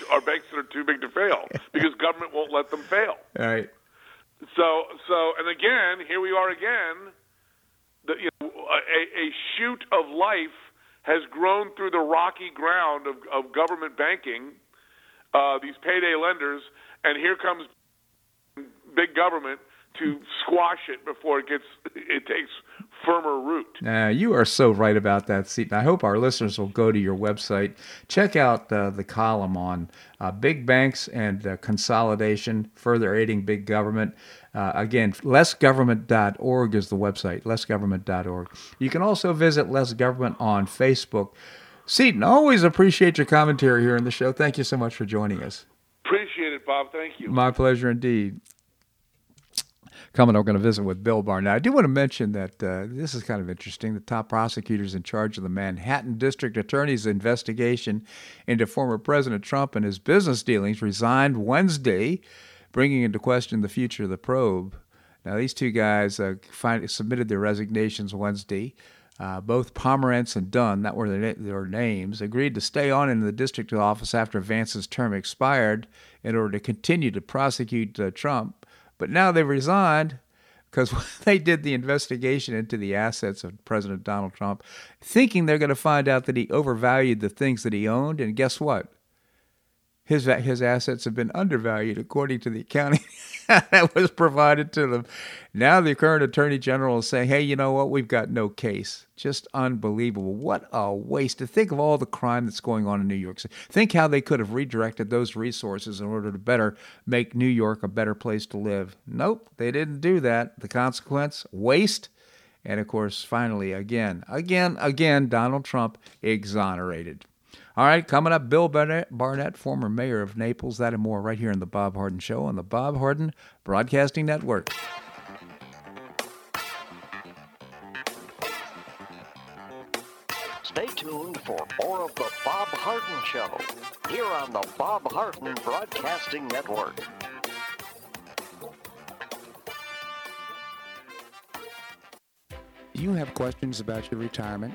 are banks that are too big to fail because government won't let them fail. All right. So, so, and again, here we are again. The, you know, a, a shoot of life has grown through the rocky ground of, of government banking. Uh, these payday lenders, and here comes big government to squash it before it gets it takes firmer root. Uh, you are so right about that, Seton. I hope our listeners will go to your website, check out uh, the column on uh, big banks and uh, consolidation, further aiding big government. Uh, again, lessgovernment.org is the website, lessgovernment.org. You can also visit Less Government on Facebook. Seton, always appreciate your commentary here in the show. Thank you so much for joining us. Appreciate it, Bob. Thank you. My pleasure indeed. Coming, we're going to visit with Bill Barnett. I do want to mention that uh, this is kind of interesting. The top prosecutors in charge of the Manhattan District Attorney's investigation into former President Trump and his business dealings resigned Wednesday, bringing into question the future of the probe. Now, these two guys uh, find, submitted their resignations Wednesday. Uh, both Pomerantz and Dunne, that were their, their names, agreed to stay on in the district office after Vance's term expired in order to continue to prosecute uh, Trump. But now they've resigned because [LAUGHS] they did the investigation into the assets of President Donald Trump, thinking they're going to find out that he overvalued the things that he owned. And guess what? His his assets have been undervalued according to the accounting [LAUGHS] that was provided to them. Now the current attorney general is saying, "Hey, you know what? We've got no case. Just unbelievable. What a waste to think of all the crime that's going on in New York City. Think how they could have redirected those resources in order to better make New York a better place to live. Nope, they didn't do that. The consequence: waste." And of course, finally, again, again, again, Donald Trump exonerated. All right, coming up, Bill Barnett, Barnett, former mayor of Naples. That and more right here on The Bob Harden Show on the Bob Harden Broadcasting Network. Stay tuned for more of The Bob Harden Show here on the Bob Harden Broadcasting Network. Do you have questions about your retirement?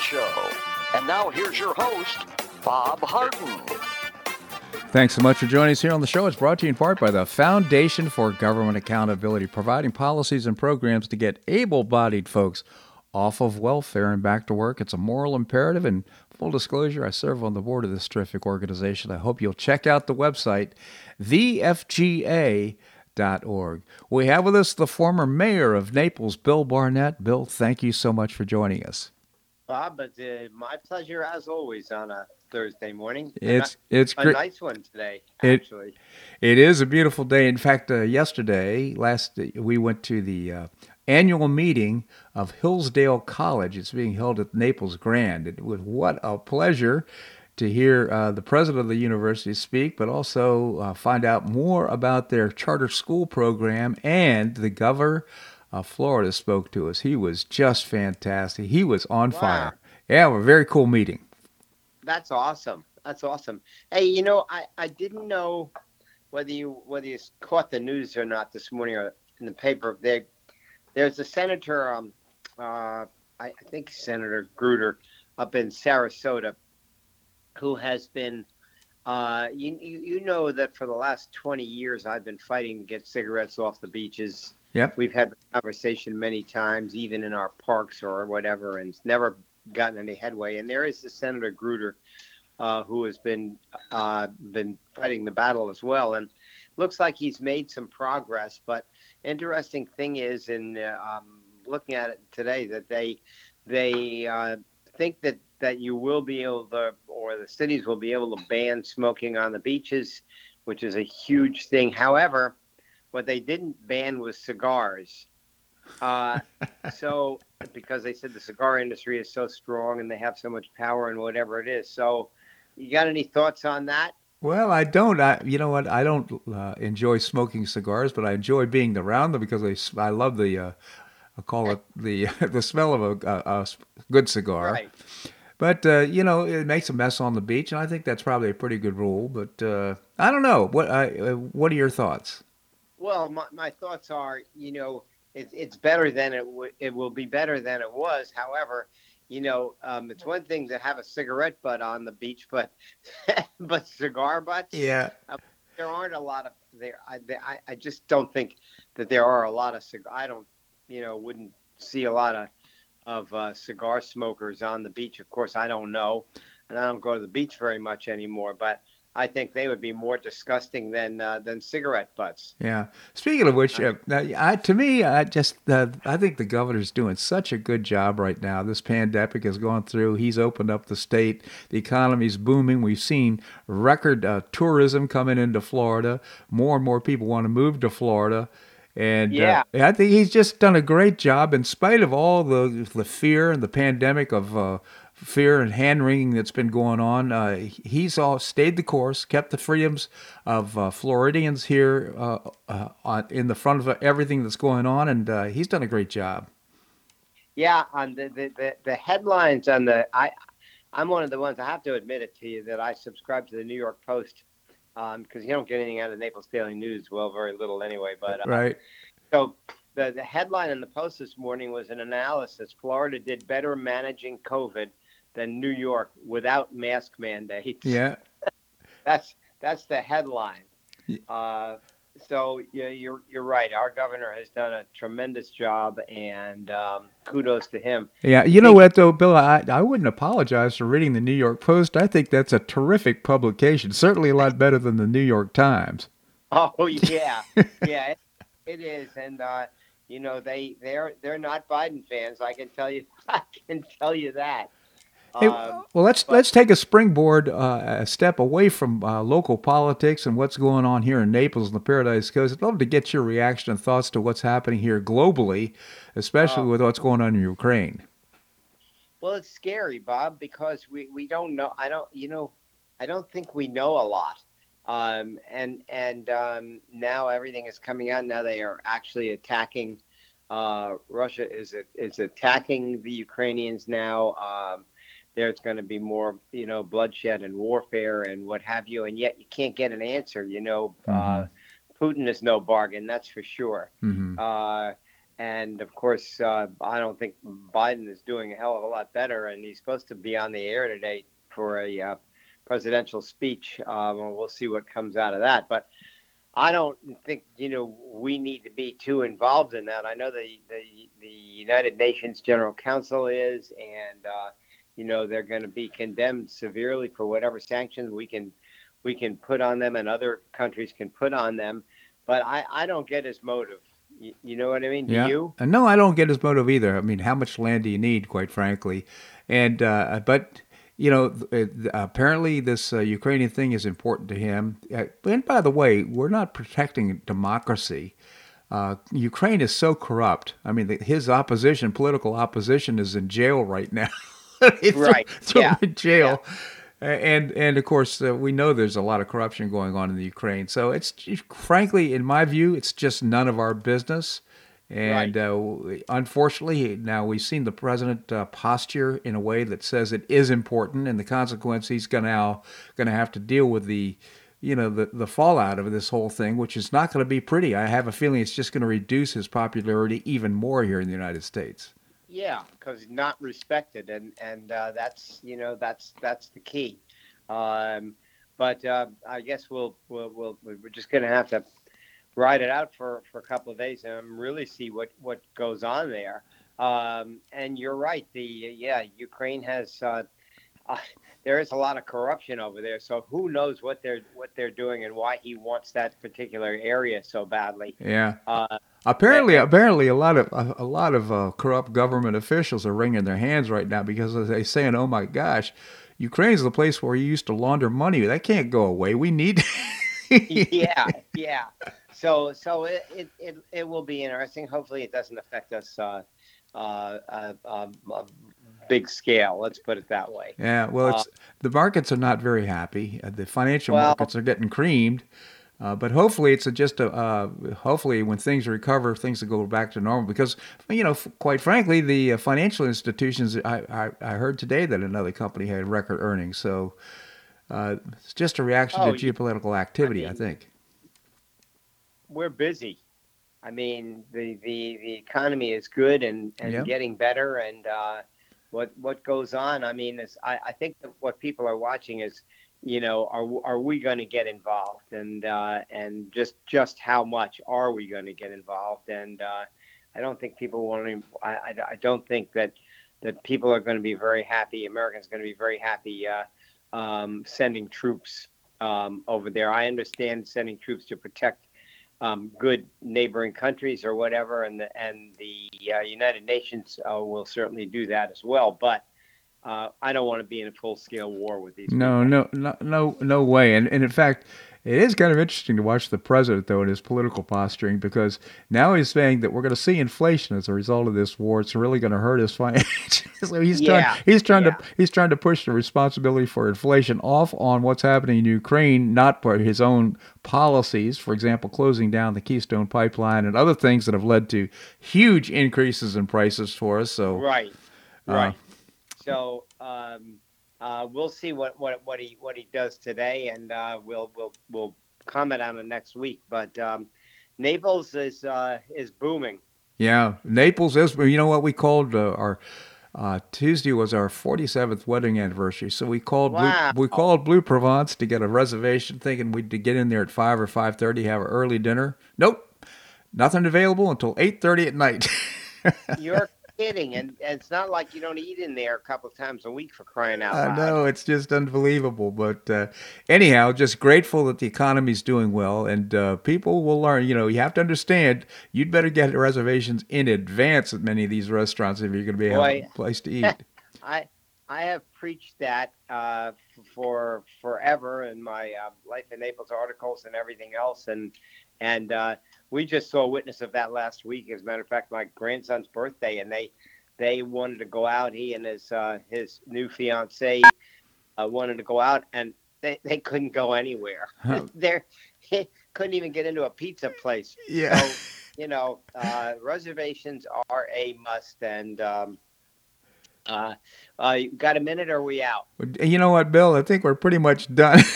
Show. And now here's your host, Bob Harden. Thanks so much for joining us here on the show. It's brought to you in part by the Foundation for Government Accountability, providing policies and programs to get able bodied folks off of welfare and back to work. It's a moral imperative. And full disclosure, I serve on the board of this terrific organization. I hope you'll check out the website, thefga.org. We have with us the former mayor of Naples, Bill Barnett. Bill, thank you so much for joining us. Bob, it's uh, my pleasure as always on a Thursday morning. It's a, it's a great. nice one today, It- actually. It is a beautiful day. In fact, uh, yesterday, last we went to the uh, annual meeting of Hillsdale College. It's being held at Naples Grand. It was what a pleasure to hear uh, the president of the university speak, but also uh, find out more about their charter school program. And the governor of Florida spoke to us. He was just fantastic. He was on Wow. fire. Yeah, a very cool meeting. That's awesome. That's awesome. Hey, you know, I, I didn't know whether you whether you caught the news or not this morning or in the paper. There, there's a senator, um, uh, I, I think Senator Gruters, up in Sarasota, who has been. Uh, you, you you know that for the last 20 years I've been fighting to get cigarettes off the beaches. Yep. We've had the conversation many times, even in our parks or whatever, and it's never gotten any headway. And there is the Senator Gruters, uh, who has been uh, been fighting the battle as well, and looks like he's made some progress. But interesting thing is, in uh, um, looking at it today, that they they uh, think that that you will be able to, or the cities will be able to ban smoking on the beaches, which is a huge thing. However, what they didn't ban was cigars. Uh, [LAUGHS] so because they said the cigar industry is so strong and they have so much power and whatever it is. So, you got any thoughts on that? Well, I don't. I, you know what? I don't uh, enjoy smoking cigars, but I enjoy being around them because I love the, uh, I call it the [LAUGHS] the smell of a good cigar. Right. But uh, you know, it makes a mess on the beach, and I think that's probably a pretty good rule. But uh, I don't know. What I, uh, what are your thoughts? Well, my, my thoughts are, you know, it, it's better than it w- it will be better than it was. However, you know, um, it's one thing to have a cigarette butt on the beach, but [LAUGHS] but cigar butts. Yeah. there aren't a lot of there. I, I I just don't think that there are a lot of cigar. I don't, you know, wouldn't see a lot of of uh, cigar smokers on the beach. Of course, I don't know, and I don't go to the beach very much anymore. But I think they would be more disgusting than uh, than cigarette butts. Yeah. Speaking of which, uh, I, to me, I just uh, I think the governor's doing such a good job right now. This pandemic has gone through. He's opened up the state. The economy's booming. We've seen record uh, tourism coming into Florida. More and more people want to move to Florida. And Yeah. uh, I think he's just done a great job in spite of all the the fear and the pandemic of uh, fear and hand wringing that's been going on. Uh, he's all stayed the course, kept the freedoms of uh, Floridians here uh, uh, on, in the front of everything that's going on, and uh, he's done a great job. Yeah, on the the, the, the headlines on the I I'm one of the ones I have to admit it to you that I subscribe to the New York Post because you don't get anything out of the Naples Daily News. Well, very little anyway. But uh, Right? So the, the headline in the Post this morning was an analysis. Florida did better managing COVID than New York without mask mandates. Yeah. [LAUGHS] That's that's the headline. Uh, so yeah, you're you're right. Our governor has done a tremendous job, and um, kudos to him. Yeah, you know what though, Bill, I I wouldn't apologize for reading the New York Post. I think that's a terrific publication. Certainly a lot better than the New York Times. Oh [LAUGHS] yeah, yeah, it, it is, and uh, you know they they're they're not Biden fans. I can tell you, [LAUGHS] I can tell you that. Hey, um, well, let's but, let's take a springboard uh, a step away from uh, local politics and what's going on here in Naples and the Paradise Coast. I'd love to get your reaction and thoughts to what's happening here globally, especially uh, with what's going on in Ukraine. Well, it's scary, Bob, because we, we don't know. I don't, you know, I don't think we know a lot. Um, and and um, now everything is coming out. Now they are actually attacking. Uh, Russia is is attacking the Ukrainians now. Um, there's going to be more, you know, bloodshed and warfare and what have you, and yet you can't get an answer. You know, uh, mm-hmm. uh, Putin is no bargain, that's for sure. Mm-hmm. Uh, and of course, uh, I don't think Biden is doing a hell of a lot better, and he's supposed to be on the air today for a uh, presidential speech. Um, we'll see what comes out of that, but. I don't think you know we need to be too involved in that. I know the the, the United Nations General Council is, and uh, you know they're going to be condemned severely for whatever sanctions we can we can put on them and other countries can put on them but i i don't get his motive you, you know what i mean do yeah. you uh, no i don't get his motive either i mean how much land do you need quite frankly and uh, but you know, apparently this uh, Ukrainian thing is important to him. Uh, and by the way, we're not protecting democracy. Uh, Ukraine is so corrupt. I mean, the, his opposition, political opposition, is in jail right now. [LAUGHS] [LAUGHS] right. [LAUGHS] Throw yeah. in jail. Yeah. And and of course uh, we know there's a lot of corruption going on in the Ukraine. So it's frankly, in my view, it's just none of our business. And right. uh, unfortunately, now we've seen the president uh, posture in a way that says it is important, and the consequence he's going now going to have to deal with the, you know, the the fallout of this whole thing, which is not going to be pretty. I have a feeling it's just going to reduce his popularity even more here in the United States. Yeah, because not respected, and and uh, that's you know that's that's the key. Um, but uh, I guess we'll, we'll we'll we're just gonna have to ride it out for, for a couple of days and really see what what goes on there. Um, and you're right. The yeah, Ukraine has uh, uh, there is a lot of corruption over there. So who knows what they're what they're doing and why he wants that particular area so badly. Yeah. Uh, Apparently, apparently, a lot of a, a lot of uh, corrupt government officials are wringing their hands right now because they're saying, "Oh my gosh, Ukraine's the place where you used to launder money. That can't go away. We need." [LAUGHS] yeah, yeah. [LAUGHS] So, so it, it, it, it, will be interesting. Hopefully, it doesn't affect us uh, uh, uh, um, big scale. Let's put it that way. Yeah. Well, it's uh, the markets are not very happy. Uh, the financial well, markets are getting creamed. Uh, but hopefully, it's a, just a. Uh, hopefully, when things recover, things will go back to normal. Because you know, f- quite frankly, the uh, financial institutions. I, I, I heard today that another company had record earnings. So uh, it's just a reaction oh, to geopolitical activity. I, mean, I, think we're busy. I mean, the the, the economy is good and, and yeah. getting better. And uh, what what goes on? I mean, is I, I think that what people are watching is you know, are are we going to get involved, and uh, and just just how much are we going to get involved? And uh, I don't think people want to. I, I, I don't think that that people are going to be very happy. Americans are going to be very happy uh, um, sending troops um, over there. I understand sending troops to protect um, good neighboring countries or whatever, and the and the uh, United Nations uh, will certainly do that as well. But uh, I don't want to be in a full scale war with these. No, no, no, no, no way. And, and in fact, it is kind of interesting to watch the president though in his political posturing because now he's saying that we're going to see inflation as a result of this war. It's really going to hurt his [LAUGHS] finances. so he's yeah. trying he's trying yeah. to he's trying to push the responsibility for inflation off on what's happening in Ukraine, not for his own policies. For example, closing down the Keystone pipeline and other things that have led to huge increases in prices for us. So right, uh, right. So um, uh, we'll see what, what, what he what he does today, and uh, we'll we'll we'll comment on it next week. But um, Naples is uh, is booming. Yeah, Naples is. You know what we called uh, our Uh, Tuesday was our 47th wedding anniversary, so we called Wow. Blue, we called Bleu Provence to get a reservation, thinking we'd get in there at five or 5:30, have an early dinner. Nope, nothing available until 8:30 at night. [LAUGHS] You're kidding, and, and it's not like you don't eat in there a couple of times a week for crying out loud. I know it's just unbelievable, but uh, anyhow, just grateful that the economy's doing well, and uh, people will learn. You know, you have to understand. You'd better get reservations in advance at many of these restaurants if you're going to be Boy. a place to [LAUGHS] eat. I I have preached that uh, for forever in my uh, Life in Naples articles and everything else, and and uh, we just saw a witness of that last week. As a matter of fact, my grandson's birthday, and they they wanted to go out. He and his uh, his new fiancee uh, wanted to go out, and they, they couldn't go anywhere. Huh. [LAUGHS] They're couldn't even get into a pizza place. yeah. So, you know, uh, reservations are a must. And um, uh, uh, you got a minute? Or are we out? You know what, Bill? I think we're pretty much done. [LAUGHS]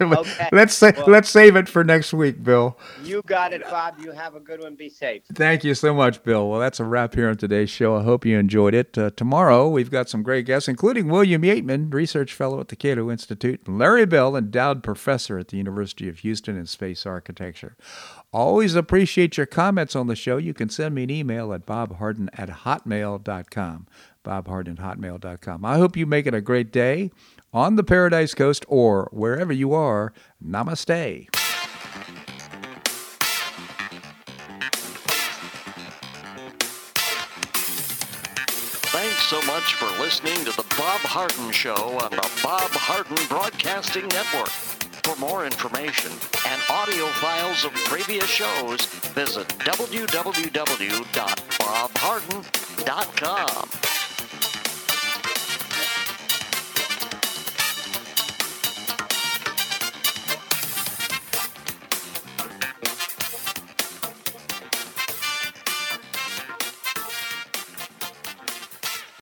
Okay. Let's say, Well- let's save it for next week, Bill. You got it, Bob. You have a good one. Be safe. Thank you so much, Bill. Well, that's a wrap here on today's show. I hope you enjoyed it. Uh, tomorrow, we've got some great guests, including William Yeatman, research fellow at the Cato Institute, and Larry Bell, endowed professor at the University of Houston in space architecture. Always appreciate your comments on the show. You can send me an email at bobharden at hotmail.com. bobharden at hotmail.com. I hope you make it a great day on the Paradise Coast or wherever you are. Namaste. Thanks so much for listening to the Bob Harden Show on the Bob Harden Broadcasting Network. For more information and audio files of previous shows, visit www.bobharden.com.